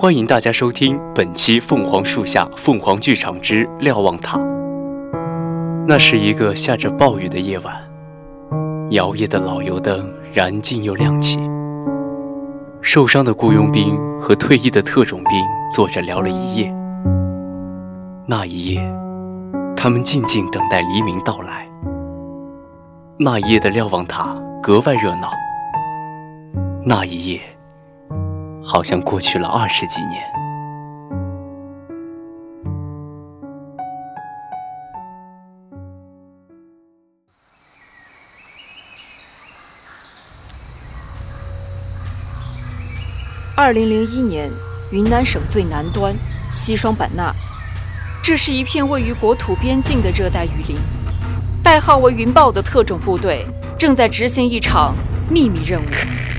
欢迎大家收听本期《凤凰树下凤凰剧场之瞭望塔》。那是一个下着暴雨的夜晚，摇曳的老油灯燃尽又亮起。受伤的雇佣兵和退役的特种兵坐着聊了一夜。那一夜，他们静静等待黎明到来。那一夜的瞭望塔格外热闹。那一夜。好像过去了二十几年。二零零一年，云南省最南端西双版纳，这是一片位于国土边境的热带雨林。代号为“云豹”的特种部队正在执行一场秘密任务。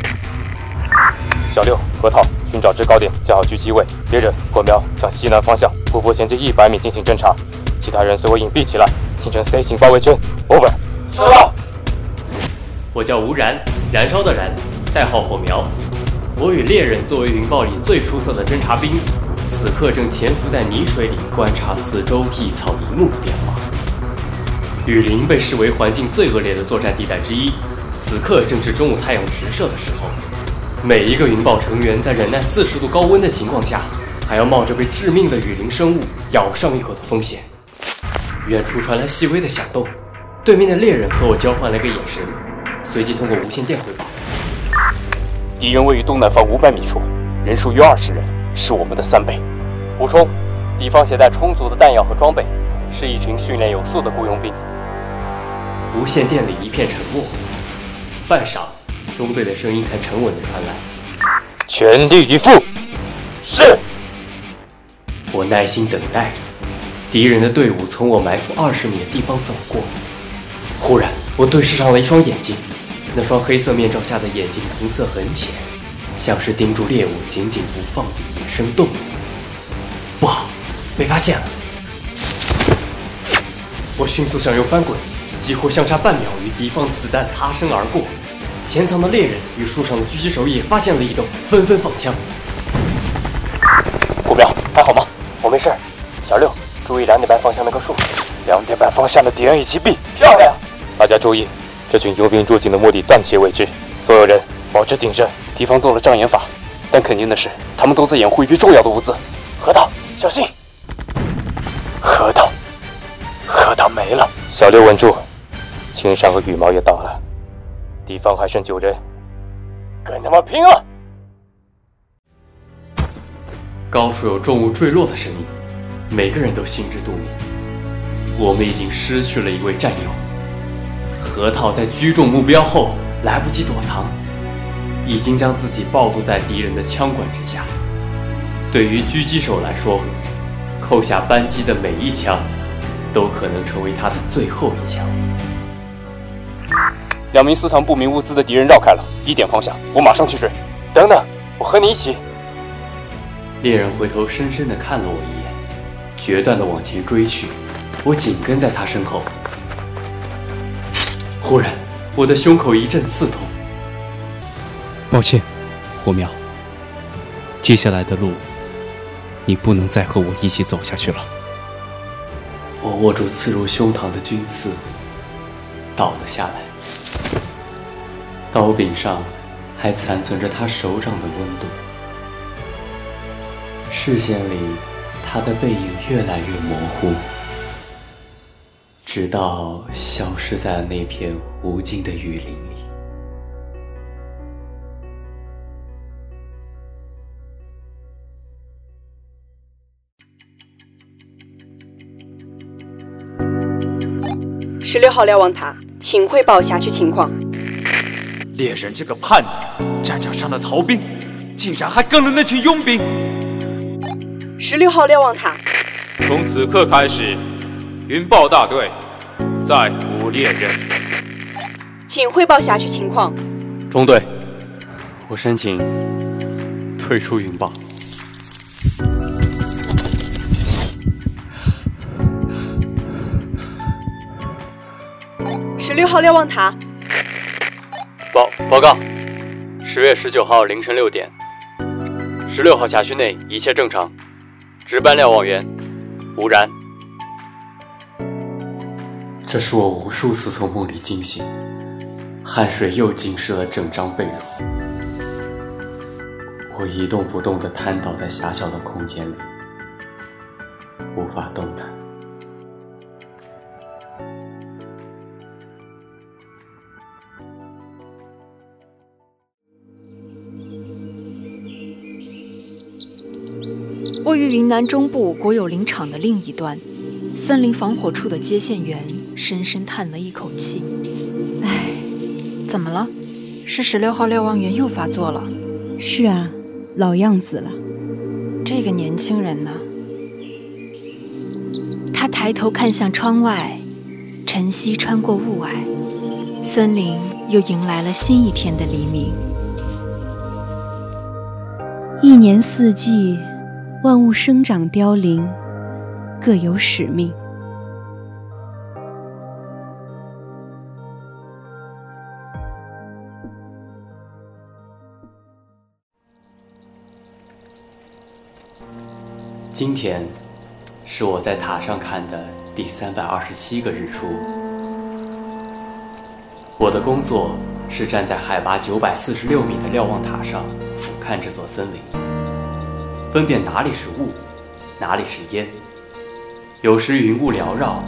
小六。核桃，寻找制高点，架好狙击位。猎人，火苗向西南方向匍匐前进一百米进行侦查。其他人随我隐蔽起来，形成 C 型包围圈。Over。收到。我叫吴然，燃烧的燃，代号火苗。我与猎人作为云豹里最出色的侦察兵，此刻正潜伏在泥水里观察四周一草一木的变化。雨林被视为环境最恶劣的作战地带之一，此刻正是中午太阳直射的时候。每一个云豹成员在忍耐四十度高温的情况下，还要冒着被致命的雨林生物咬上一口的风险。远处传来细微的响动，对面的猎人和我交换了一个眼神，随即通过无线电汇报：敌人位于东南方五百米处，人数约二十人，是我们的三倍。补充：敌方携带充足的弹药和装备，是一群训练有素的雇佣兵。无线电里一片沉默，半晌。中队的声音才沉稳的传来：“全力以赴。”是。我耐心等待着，敌人的队伍从我埋伏二十米的地方走过。忽然，我对视上了一双眼睛，那双黑色面罩下的眼睛瞳色很浅，像是盯住猎物紧紧不放的野生动物。不好，被发现了！我迅速向右翻滚，几乎相差半秒与敌方子弹擦身而过。潜藏的猎人与树上的狙击手也发现了异动，纷纷放枪。顾苗，还好吗？我没事。小六，注意两点半方向那棵树。两点半方向的敌人已击毙，漂亮！大家注意，这群幽兵入境的目的暂且未知，所有人保持谨慎。敌方做了障眼法，但肯定的是，他们都在掩护一批重要的物资。核桃，小心！核桃，核桃没了。小六稳住，青山和羽毛也到了。敌方还剩九人，跟他们拼了！高处有重物坠落的声音，每个人都心知肚明。我们已经失去了一位战友。核桃在狙中目标后来不及躲藏，已经将自己暴露在敌人的枪管之下。对于狙击手来说，扣下扳机的每一枪，都可能成为他的最后一枪。两名私藏不明物资的敌人绕开了，一点方向，我马上去追。等等，我和你一起。猎人回头深深地看了我一眼，决断地往前追去。我紧跟在他身后。忽然，我的胸口一阵刺痛。抱歉，火苗。接下来的路，你不能再和我一起走下去了。我握住刺入胸膛的军刺，倒了下来。刀柄上还残存着他手掌的温度，视线里他的背影越来越模糊，直到消失在了那片无尽的雨林里。十六号瞭望塔，请汇报辖区情况。猎人这个叛徒，战场上的逃兵，竟然还跟了那群佣兵。十六号瞭望塔，从此刻开始，云豹大队再无猎人。请汇报辖区情况。中队，我申请退出云豹。十六号瞭望塔。报报告，十月十九号凌晨六点，十六号辖区内一切正常，值班瞭望员吴然。这是我无数次从梦里惊醒，汗水又浸湿了整张被褥。我一动不动地瘫倒在狭小的空间里，无法动弹。位于云南中部国有林场的另一端，森林防火处的接线员深深叹了一口气：“唉，怎么了？是十六号瞭望员又发作了？是啊，老样子了。这个年轻人呢？”他抬头看向窗外，晨曦穿过雾霭，森林又迎来了新一天的黎明。一年四季。万物生长凋零，各有使命。今天是我在塔上看的第三百二十七个日出。我的工作是站在海拔九百四十六米的瞭望塔上俯瞰这座森林。分辨哪里是雾，哪里是烟。有时云雾缭绕，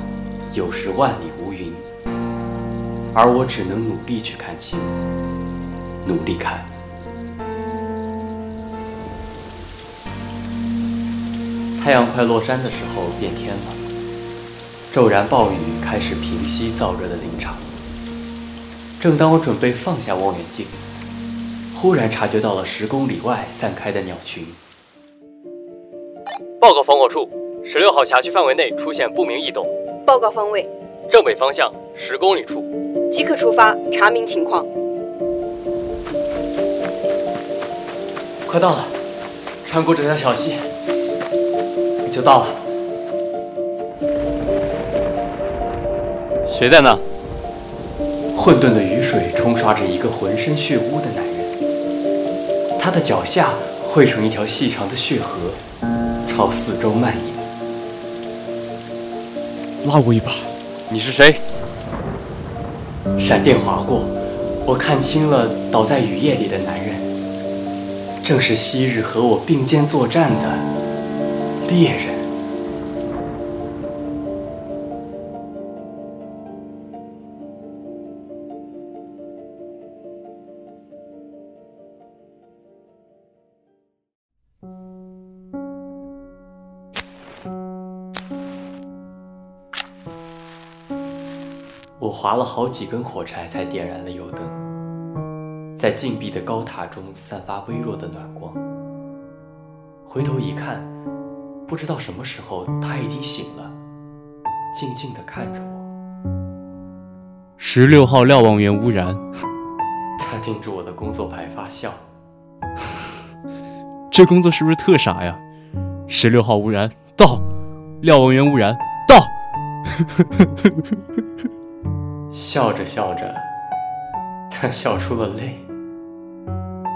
有时万里无云。而我只能努力去看清，努力看。太阳快落山的时候变天了，骤然暴雨开始平息燥热的林场。正当我准备放下望远镜，忽然察觉到了十公里外散开的鸟群。报告防火处，十六号辖区范围内出现不明异动。报告方位，正北方向十公里处。即刻出发查明情况。快到了，穿过这条小溪就到了。谁在那？混沌的雨水冲刷着一个浑身血污的男人，他的脚下汇成一条细长的血河。朝四周蔓延，拉我一把！你是谁？闪电划过，我看清了倒在雨夜里的男人，正是昔日和我并肩作战的猎人。我划了好几根火柴，才点燃了油灯，在禁闭的高塔中散发微弱的暖光。回头一看，不知道什么时候他已经醒了，静静地看着我。十六号瞭望员污染。他盯着我的工作牌发笑。这工作是不是特傻呀？十六号污染到，瞭望员污染到。笑着笑着，他笑出了泪，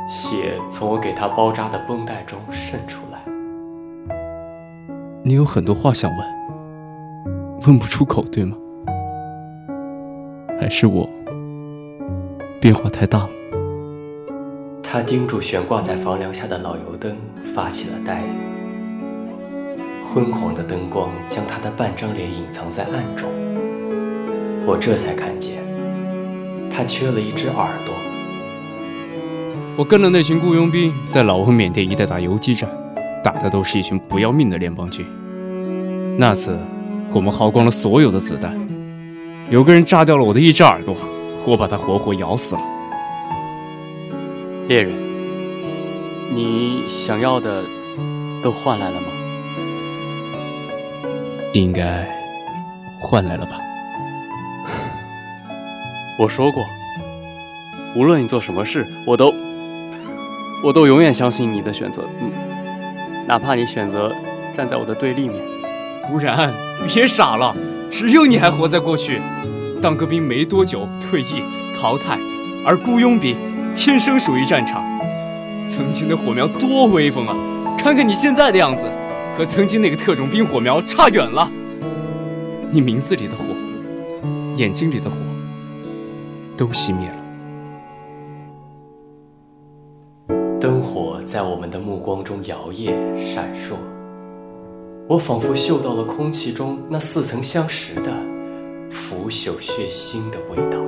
血从我给他包扎的绷带中渗出来。你有很多话想问，问不出口，对吗？还是我变化太大了？他盯住悬挂在房梁下的老油灯，发起了呆。昏黄的灯光将他的半张脸隐藏在暗中。我这才看见，他缺了一只耳朵。我跟了那群雇佣兵，在老挝缅甸一带打游击战，打的都是一群不要命的联邦军。那次我们耗光了所有的子弹，有个人炸掉了我的一只耳朵，我把他活活咬死了。猎人，你想要的都换来了吗？应该换来了吧。我说过，无论你做什么事，我都，我都永远相信你的选择。嗯，哪怕你选择站在我的对立面。吴然，别傻了，只有你还活在过去。当个兵没多久，退役淘汰，而雇佣兵天生属于战场。曾经的火苗多威风啊！看看你现在的样子，和曾经那个特种兵火苗差远了。你名字里的火，眼睛里的火，都熄灭了。灯火在我们的目光中摇曳闪烁，我仿佛嗅到了空气中那似曾相识的腐朽血腥的味道。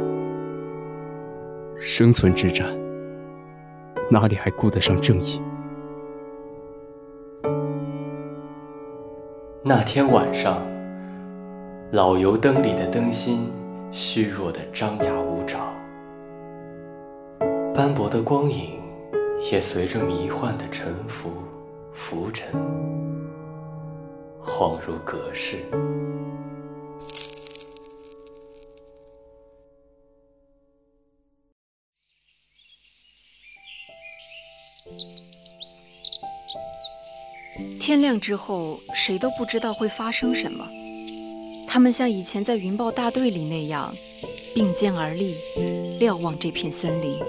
生存之战，哪里还顾得上正义？那天晚上，老油灯里的灯芯虚弱的张牙舞爪，斑驳的光影也随着迷幻的沉浮浮沉，恍如隔世。天亮之后，谁都不知道会发生什么。他们像以前在云豹大队里那样，并肩而立，瞭望这片森林。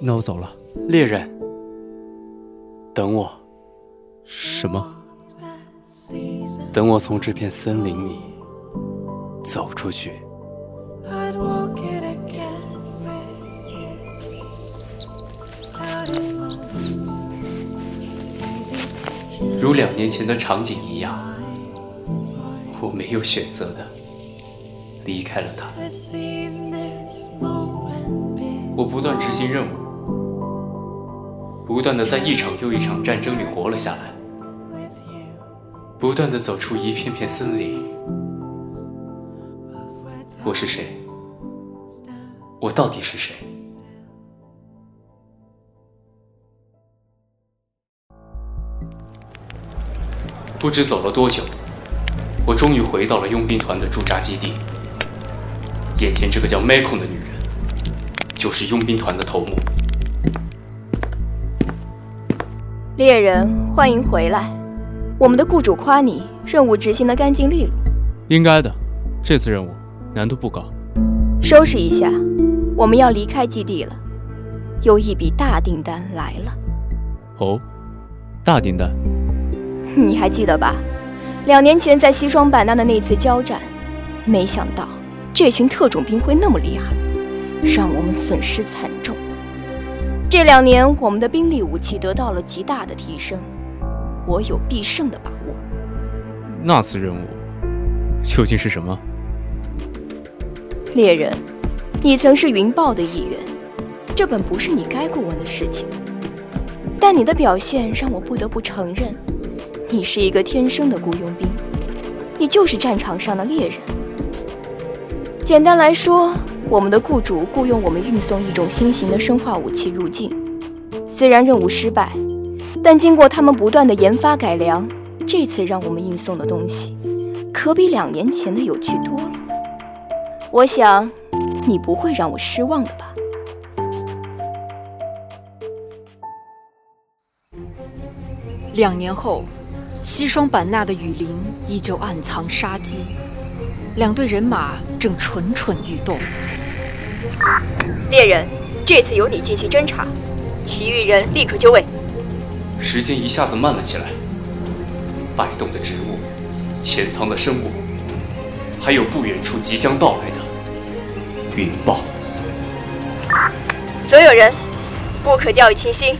那我走了。猎人，等我。什么？等我从这片森林里走出去。如两年前的场景一样，我没有选择的离开了他。我不断执行任务，不断的在一场又一场战争里活了下来，不断的走出一片片森林。我是谁？我到底是谁？不知走了多久，我终于回到了佣兵团的驻扎基地。眼前这个叫 m a c o 的女人，就是佣兵团的头目。猎人，欢迎回来。我们的雇主夸你任务执行的干净利落。应该的，这次任务难度不高。收拾一下，我们要离开基地了。有一笔大订单来了。哦，大订单。你还记得吧？两年前在西双版纳的那次交战，没想到这群特种兵会那么厉害，让我们损失惨重。这两年我们的兵力武器得到了极大的提升，我有必胜的把握。那次任务究竟是什么？猎人，你曾是云豹的一员，这本不是你该过问的事情，但你的表现让我不得不承认。你是一个天生的雇佣兵，你就是战场上的猎人。简单来说，我们的雇主雇佣我们运送一种新型的生化武器入境。虽然任务失败，但经过他们不断的研发改良，这次让我们运送的东西可比两年前的有趣多了。我想，你不会让我失望的吧？两年后。西双版纳的雨林依旧暗藏杀机，两队人马正蠢蠢欲动。猎人，这次由你进行侦查，其余人立刻就位。时间一下子慢了起来，摆动的植物，潜藏的生物，还有不远处即将到来的云豹。所有人，不可掉以轻心，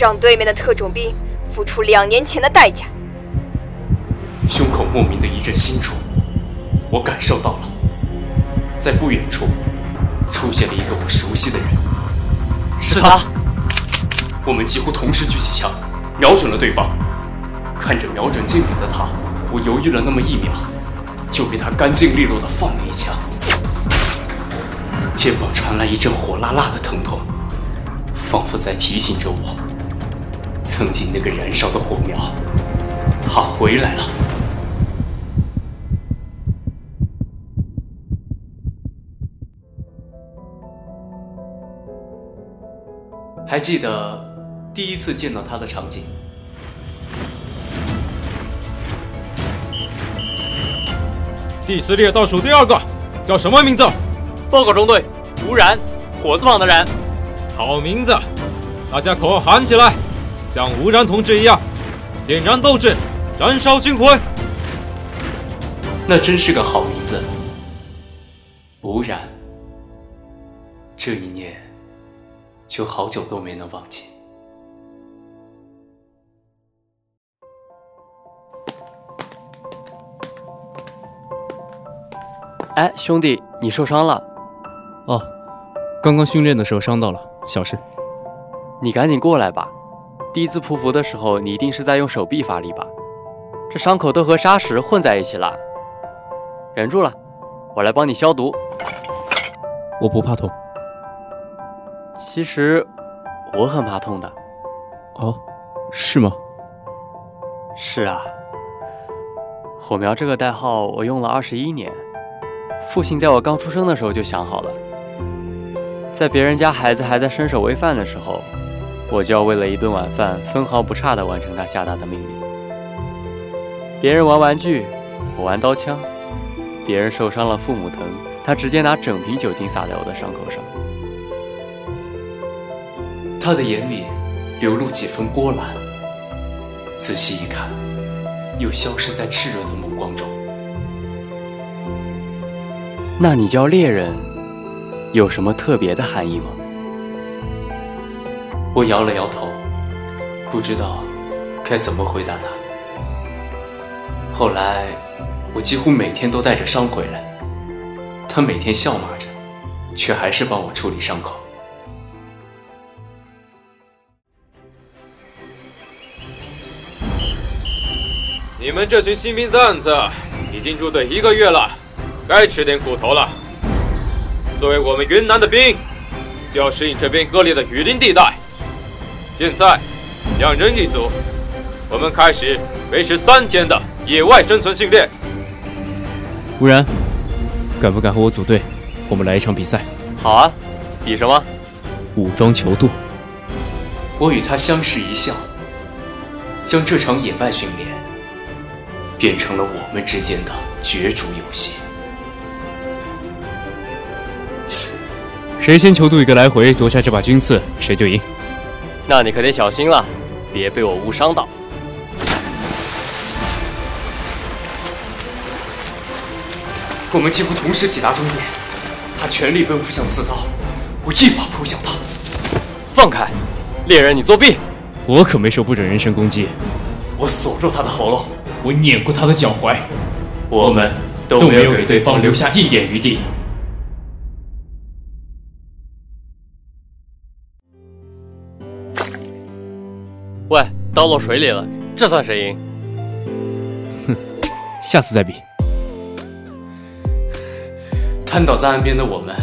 让对面的特种兵。付出两年前的代价，胸口莫名的一阵心楚，我感受到了，在不远处出现了一个我熟悉的人，是他。我们几乎同时举起枪，瞄准了对方。看着瞄准镜里的他，我犹豫了那么一秒，就被他干净利落的放了一枪。肩膀传来一阵火辣辣的疼痛，仿佛在提醒着我。曾经那个燃烧的火苗，它回来了。还记得第一次见到他的场景？第四列倒数第二个，叫什么名字？报告中队，吴然，火字旁的然。好名字，大家口号喊起来，像吴然同志一样，点燃斗志，燃烧军魂。那真是个好名字，吴然。这一念，就好久都没能忘记。哎，兄弟，你受伤了？哦，刚刚训练的时候伤到了，小事。你赶紧过来吧。第一次匍匐的时候，你一定是在用手臂发力吧？这伤口都和沙石混在一起了。忍住了，我来帮你消毒。我不怕痛。其实我很怕痛的。哦，是吗？是啊。火苗这个代号我用了二十一年。父亲在我刚出生的时候就想好了，在别人家孩子还在伸手喂饭的时候，我就要为了一顿晚饭分毫不差地完成他下达的命令。别人玩玩具，我玩刀枪；别人受伤了，父母疼，他直接拿整瓶酒精洒在我的伤口上。他的眼里流露几分波澜，仔细一看，又消失在炽热的目光中。那你叫猎人，有什么特别的含义吗？我摇了摇头，不知道该怎么回答他。后来，我几乎每天都带着伤回来，他每天笑骂着，却还是帮我处理伤口。你们这群新兵蛋子，已经入队一个月了。该吃点苦头了。作为我们云南的兵，就要适应这边恶劣的雨林地带。现在，两人一组，我们开始维持三天的野外生存训练。吴然，敢不敢和我组队？我们来一场比赛。好啊，比什么？武装球渡。我与他相视一笑，将这场野外训练变成了我们之间的角逐游戏。谁先求渡一个来回，夺下这把军刺，谁就赢。那你可得小心了，别被我误伤到。我们几乎同时抵达终点，他全力奔赴向刺刀，我一把扑向他。放开，猎人，你作弊！我可没说不准人身攻击。我锁住他的喉咙，我碾过他的脚踝，我们都没有给对方留下一点余地。喂，刀落水里了，这算谁赢？哼，下次再比。瘫倒在岸边的我们，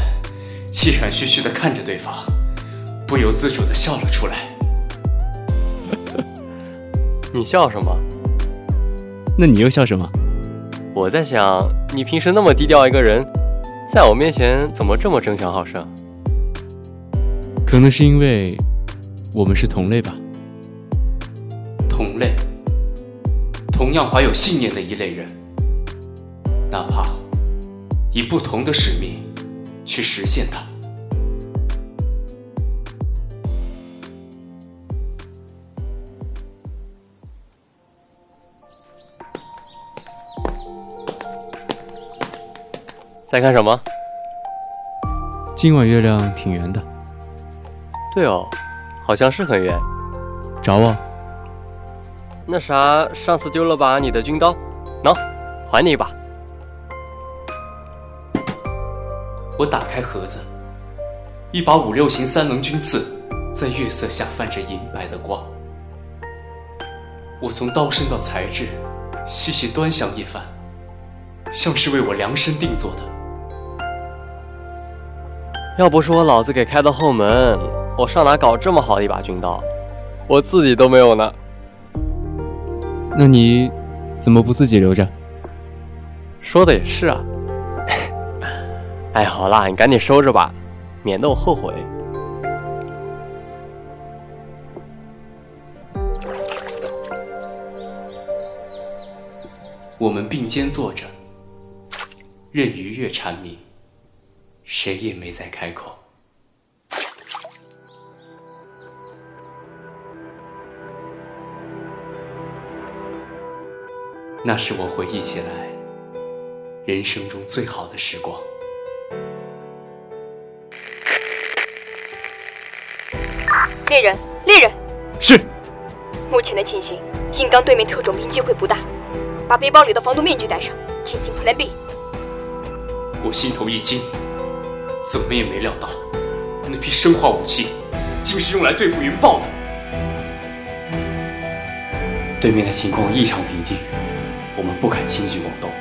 气喘吁吁的看着对方，不由自主的笑了出来。你笑什么？那你又笑什么？我在想，你平时那么低调一个人，在我面前怎么这么争强好胜？可能是因为我们是同类吧。同样怀有信念的一类人，哪怕以不同的使命去实现它。在看什么？今晚月亮挺圆的。对哦，好像是很圆。找我？那啥，上次丢了把你的军刀，喏，还你一把。我打开盒子，一把五六型三棱军刺，在月色下泛着银白的光。我从刀身到材质，细细端详一番，像是为我量身定做的。要不是我老子给开的后门，我上哪搞这么好的一把军刀？我自己都没有呢。那你怎么不自己留着？说的也是啊。哎，好啦，你赶紧收着吧，免得我后悔。我们并肩坐着，任鱼跃蝉鸣，谁也没再开口。那是我回忆起来人生中最好的时光。猎人，猎人，是。目前的情形，金刚对面特种兵机会不大。把背包里的防毒面具戴上，进行 Plan B。我心头一惊，怎么也没料到，那批生化武器竟是用来对付云豹的。对面的情况异常平静，我们不敢轻举妄动。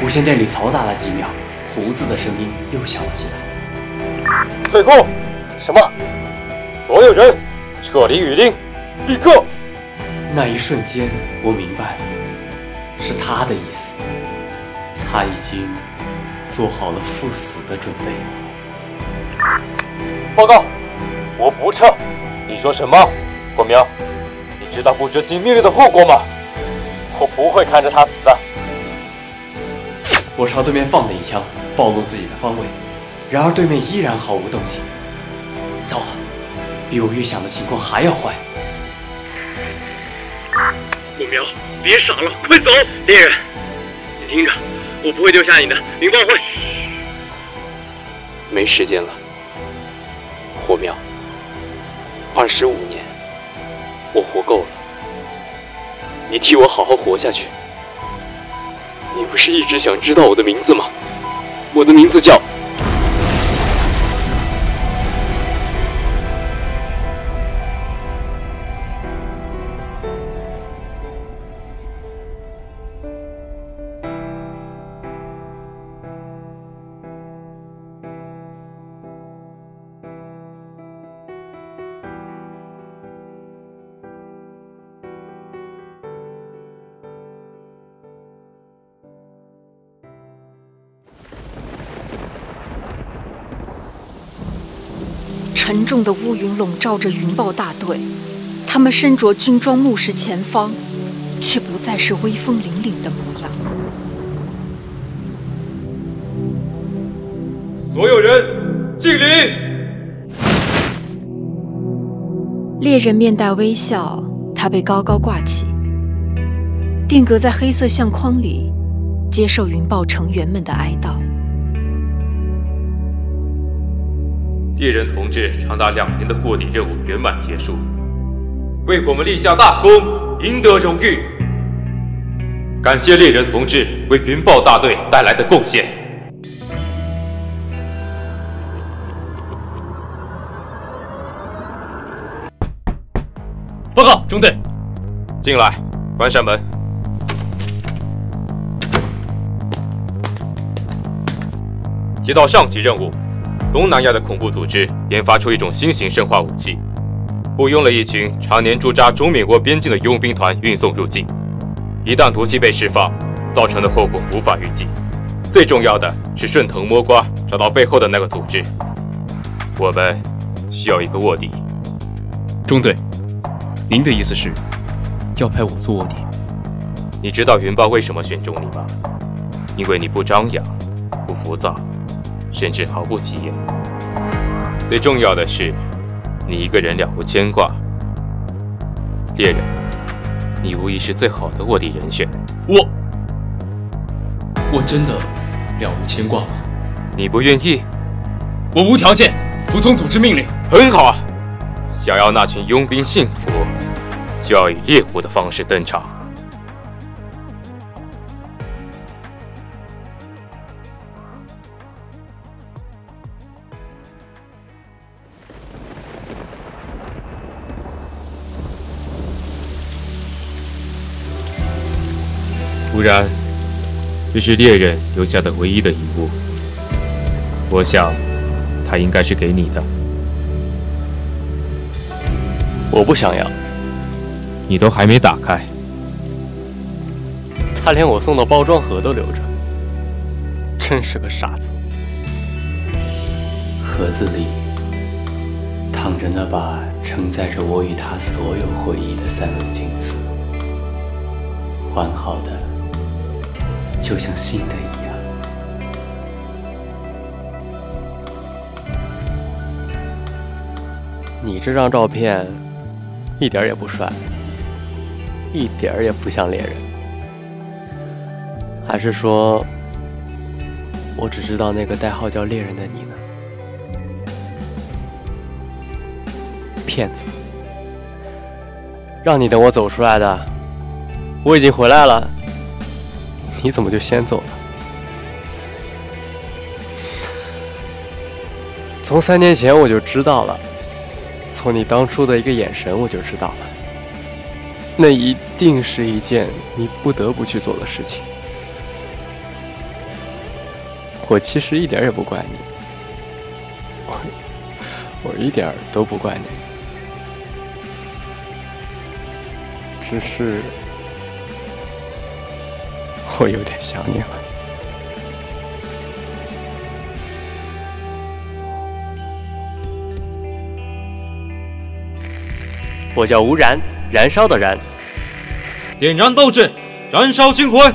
无线电里嘈杂了几秒，胡子的声音又响了起来：“退后！什么？所有人撤离雨林，立刻！”那一瞬间，我明白了，是他的意思。他已经做好了赴死的准备。报告，我不撤。你说什么，火苗？知道不执行命令的后果吗？我不会看着他死的。我朝对面放了一枪，暴露自己的方位，然而对面依然毫无动静。糟了，比我预想的情况还要坏。火苗，别傻了，快走！猎人，你听着，我不会丢下你的，明光会。没时间了，火苗，二十五年。我活够了，你替我好好活下去。你不是一直想知道我的名字吗？我的名字叫。沉重的乌云笼罩着云豹大队，他们身着军装，目视前方，却不再是威风凛凛的模样。所有人敬礼！猎人面带微笑，他被高高挂起，定格在黑色相框里，接受云豹成员们的哀悼。猎人同志长达两年的卧底任务圆满结束，为我们立下大功，赢得荣誉。感谢猎人同志为云豹大队带来的贡献。报告，中队，进来，关上门。接到上级任务。东南亚的恐怖组织研发出一种新型生化武器，雇佣了一群常年驻扎中缅国边境的佣兵团运送入境。一旦毒气被释放，造成的后果无法预计。最重要的是顺藤摸瓜，找到背后的那个组织。我们需要一个卧底。中队，您的意思是，要派我做卧底？你知道云豹为什么选中你吗？因为你不张扬，不浮躁。甚至毫不起眼。最重要的是，你一个人了无牵挂。猎人，你无疑是最好的卧底人选。我，我真的了无牵挂吗？你不愿意？我无条件服从组织命令。很好啊，想要那群佣兵幸福，就要以猎物的方式登场。这是猎人留下的唯一的遗物。我想，他应该是给你的。我不想要。你都还没打开，他连我送的包装盒都留着，真是个傻子。盒子里躺着那把承载着我与他所有回忆的三棱镜子，完好的。就像新的一样。你这张照片一点也不帅，一点也不像猎人。还是说，我只知道那个代号叫猎人的你呢？骗子！让你等我走出来的，我已经回来了，你怎么就先走了？从三年前我就知道了，从你当初的一个眼神我就知道了，那一定是一件你不得不去做的事情。我其实一点也不怪你，我我一点都不怪你，只是我有点想你了。我叫吴燃，燃烧的燃。点燃斗志，燃烧军魂。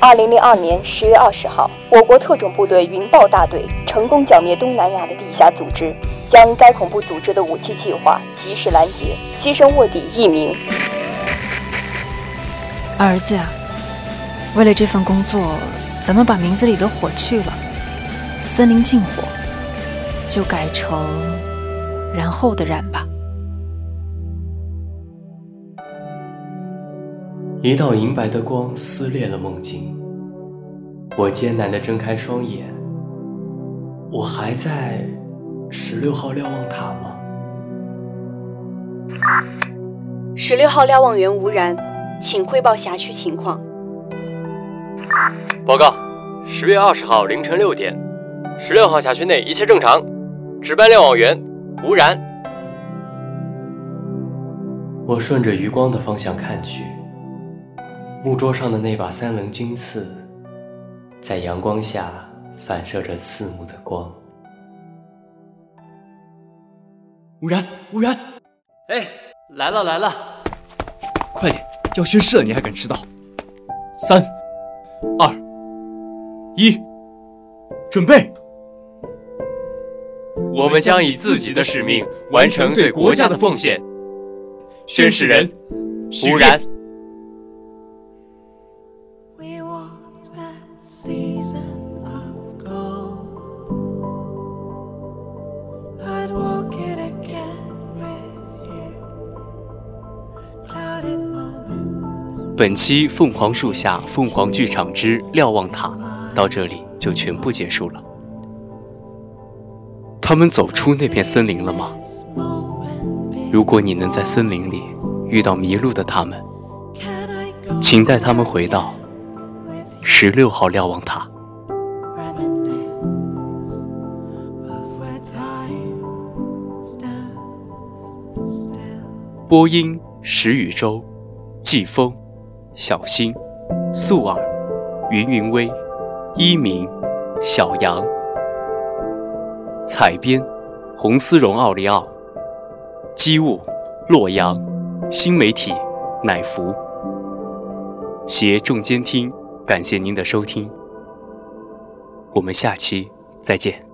二零零二年十月二十号，我国特种部队云豹大队成功剿灭东南亚的地下组织，将该恐怖组织的武器计划及时拦截，牺牲卧底一名。儿子啊，为了这份工作，咱们把名字里的“火”去了，森林禁火，就改成“然后”的“然”吧。一道银白的光撕裂了梦境，我艰难地睁开双眼。我还在十六号瞭望塔吗？十六号瞭望员吴然，请汇报辖区情况。报告，十月二十号凌晨六点，十六号辖区内一切正常。值班瞭望员吴然。我顺着余光的方向看去。木桌上的那把三棱军刺，在阳光下反射着刺目的光。吴然，吴然，哎，来了来了，快点，要宣誓了，你还敢迟到？三、二、一，准备！我们将以自己的使命完成对国家的奉献。宣誓人：胡然。本期《凤凰树下凤凰剧场之瞭望塔》到这里就全部结束了。他们走出那片森林了吗？如果你能在森林里遇到迷路的他们，请带他们回到十六号瞭望塔。播音：石宇洲，季风。小新、素尔、云云微、一鸣、小杨、采编、红丝绒奥利奥、机务、洛阳、新媒体、乃福。携众监听，感谢您的收听，我们下期再见。